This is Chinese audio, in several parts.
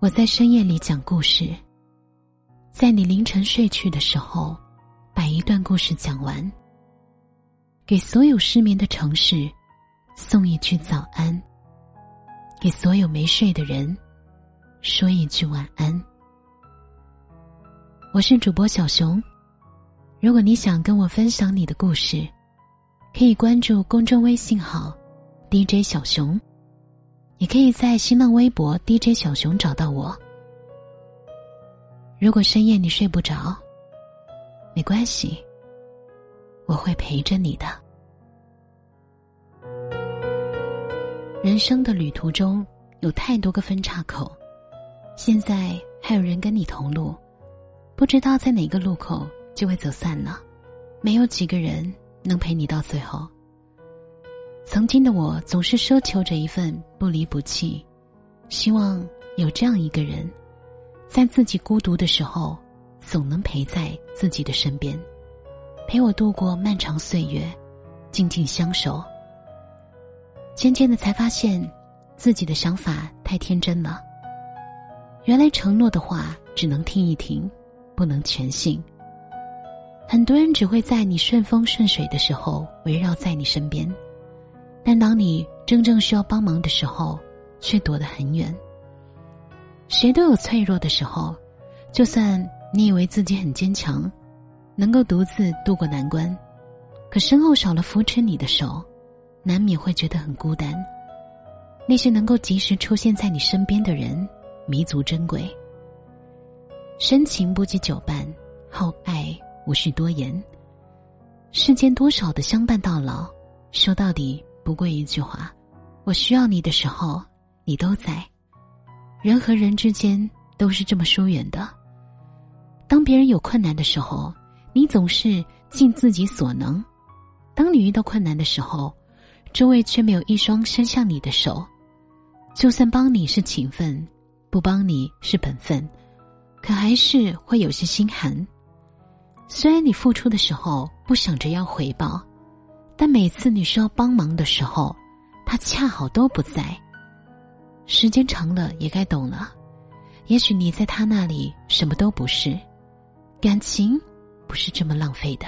我在深夜里讲故事，在你凌晨睡去的时候，把一段故事讲完，给所有失眠的城市送一句早安，给所有没睡的人说一句晚安。我是主播小熊，如果你想跟我分享你的故事，可以关注公众微信号 DJ 小熊。你可以在新浪微博 DJ 小熊找到我。如果深夜你睡不着，没关系，我会陪着你的。人生的旅途中有太多个分岔口，现在还有人跟你同路，不知道在哪个路口就会走散了，没有几个人能陪你到最后。曾经的我总是奢求着一份不离不弃，希望有这样一个人，在自己孤独的时候，总能陪在自己的身边，陪我度过漫长岁月，静静相守。渐渐的才发现，自己的想法太天真了。原来承诺的话只能听一听，不能全信。很多人只会在你顺风顺水的时候围绕在你身边。但当你真正需要帮忙的时候，却躲得很远。谁都有脆弱的时候，就算你以为自己很坚强，能够独自度过难关，可身后少了扶持你的手，难免会觉得很孤单。那些能够及时出现在你身边的人，弥足珍贵。深情不及久伴，厚爱无需多言。世间多少的相伴到老，说到底。不过一句话，我需要你的时候，你都在。人和人之间都是这么疏远的。当别人有困难的时候，你总是尽自己所能；当你遇到困难的时候，周围却没有一双伸向你的手。就算帮你是情分，不帮你是本分，可还是会有些心寒。虽然你付出的时候不想着要回报。但每次你需要帮忙的时候，他恰好都不在。时间长了也该懂了，也许你在他那里什么都不是，感情不是这么浪费的。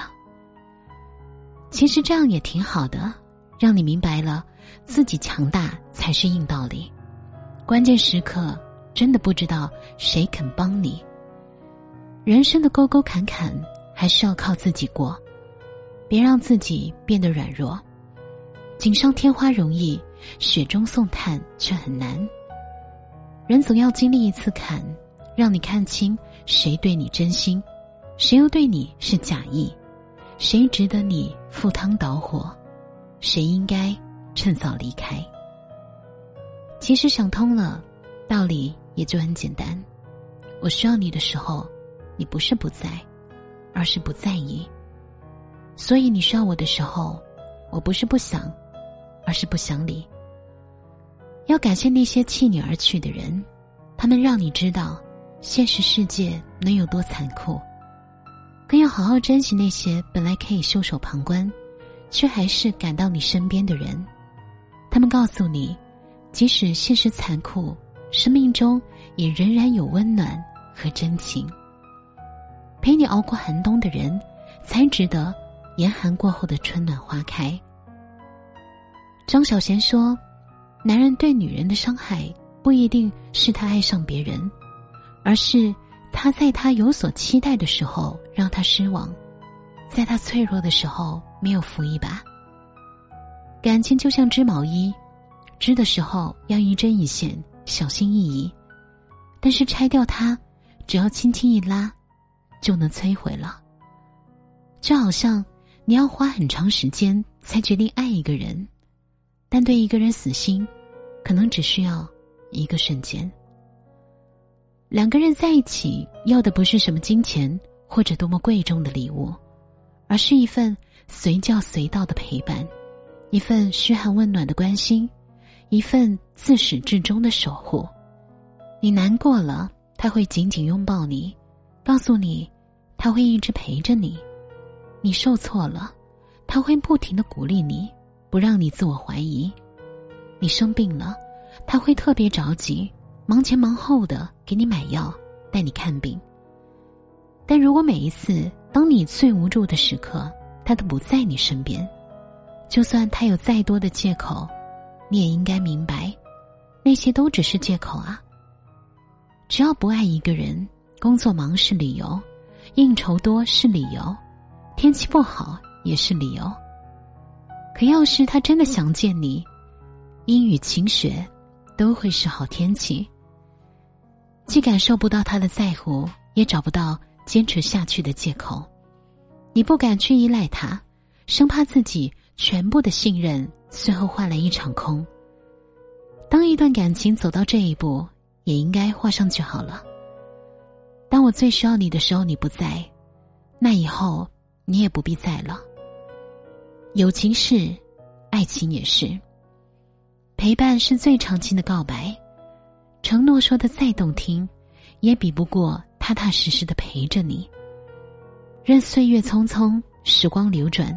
其实这样也挺好的，让你明白了自己强大才是硬道理。关键时刻真的不知道谁肯帮你。人生的沟沟坎坎还是要靠自己过。别让自己变得软弱，锦上添花容易，雪中送炭却很难。人总要经历一次坎，让你看清谁对你真心，谁又对你是假意，谁值得你赴汤蹈火，谁应该趁早离开。其实想通了，道理也就很简单。我需要你的时候，你不是不在，而是不在意。所以你需要我的时候，我不是不想，而是不想理。要感谢那些弃你而去的人，他们让你知道现实世界能有多残酷；更要好好珍惜那些本来可以袖手旁观，却还是赶到你身边的人。他们告诉你，即使现实残酷，生命中也仍然有温暖和真情。陪你熬过寒冬的人，才值得。严寒过后的春暖花开。张小娴说：“男人对女人的伤害，不一定是他爱上别人，而是他在他有所期待的时候让他失望，在他脆弱的时候没有扶一把。感情就像织毛衣，织的时候要一针一线，小心翼翼；但是拆掉它，只要轻轻一拉，就能摧毁了。就好像……”你要花很长时间才决定爱一个人，但对一个人死心，可能只需要一个瞬间。两个人在一起，要的不是什么金钱或者多么贵重的礼物，而是一份随叫随到的陪伴，一份嘘寒问暖的关心，一份自始至终的守护。你难过了，他会紧紧拥抱你，告诉你，他会一直陪着你。你受挫了，他会不停的鼓励你，不让你自我怀疑；你生病了，他会特别着急，忙前忙后的给你买药、带你看病。但如果每一次当你最无助的时刻，他都不在你身边，就算他有再多的借口，你也应该明白，那些都只是借口啊。只要不爱一个人，工作忙是理由，应酬多是理由，天气不好也是理由。可要是他真的想见你，阴雨晴雪，都会是好天气。既感受不到他的在乎，也找不到坚持下去的借口。你不敢去依赖他，生怕自己全部的信任最后换来一场空。当一段感情走到这一步。也应该画上句号了。当我最需要你的时候，你不在，那以后你也不必在了。友情是，爱情也是。陪伴是最长情的告白，承诺说的再动听，也比不过踏踏实实的陪着你。任岁月匆匆，时光流转，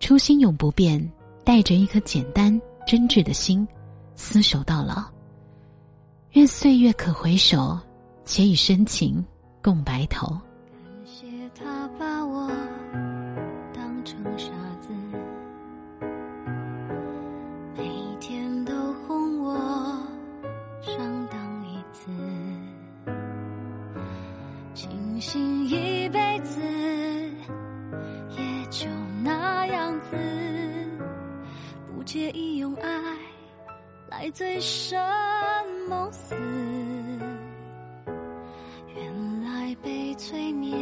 初心永不变，带着一颗简单真挚的心，厮守到老。愿岁月可回首，且以深情共白头。成傻子，每天都哄我上当一次，庆幸一辈子也就那样子，不介意用爱来醉生。梦死，原来被催眠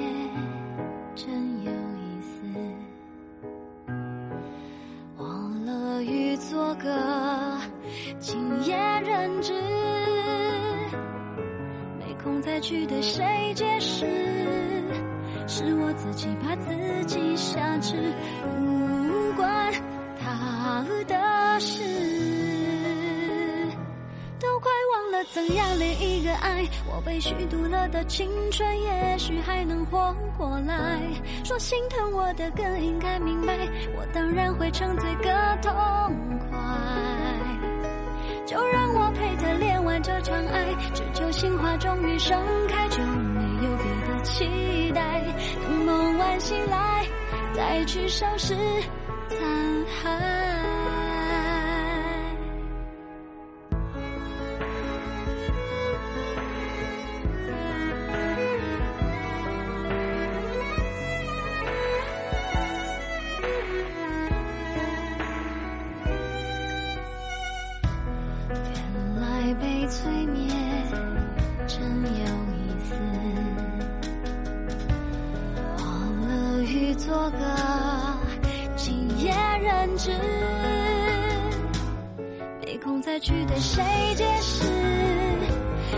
去对谁解释，是我自己把自己挟持，不管他的事。都快忘了怎样恋一个爱，我被虚度了的青春，也许还能活过来。说心疼我的更应该明白，我当然会沉醉个痛情花终于盛开，就没有别的期待。等梦完醒来，再去收拾残骸。做个今夜人质，没空再去对谁解释，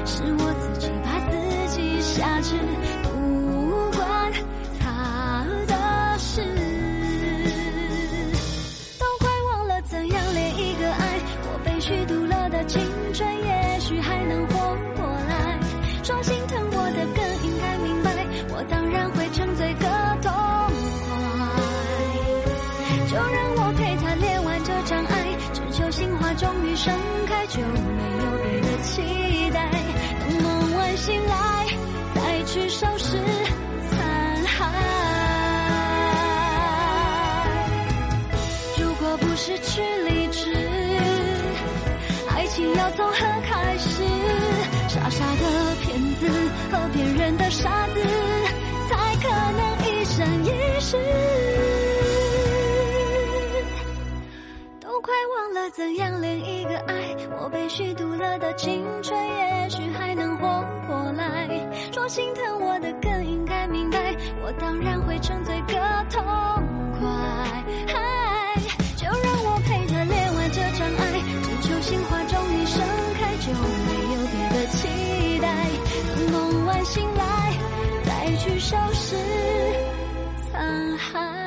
是我自己把自己挟持，终于盛开，就没有别的期待。等梦完醒来，再去收拾残骸。如果不失去理智，爱情要从何开始？傻傻的骗子和骗人的傻子，才可能一生一世。了怎样，另一个爱，我被虚度了的青春，也许还能活过来。说心疼我的更应该明白，我当然会沉醉个痛快，嗨，就让我陪他恋完这场爱，只求心花终于盛开，就没有别的期待，等梦完醒来再去收拾残骸。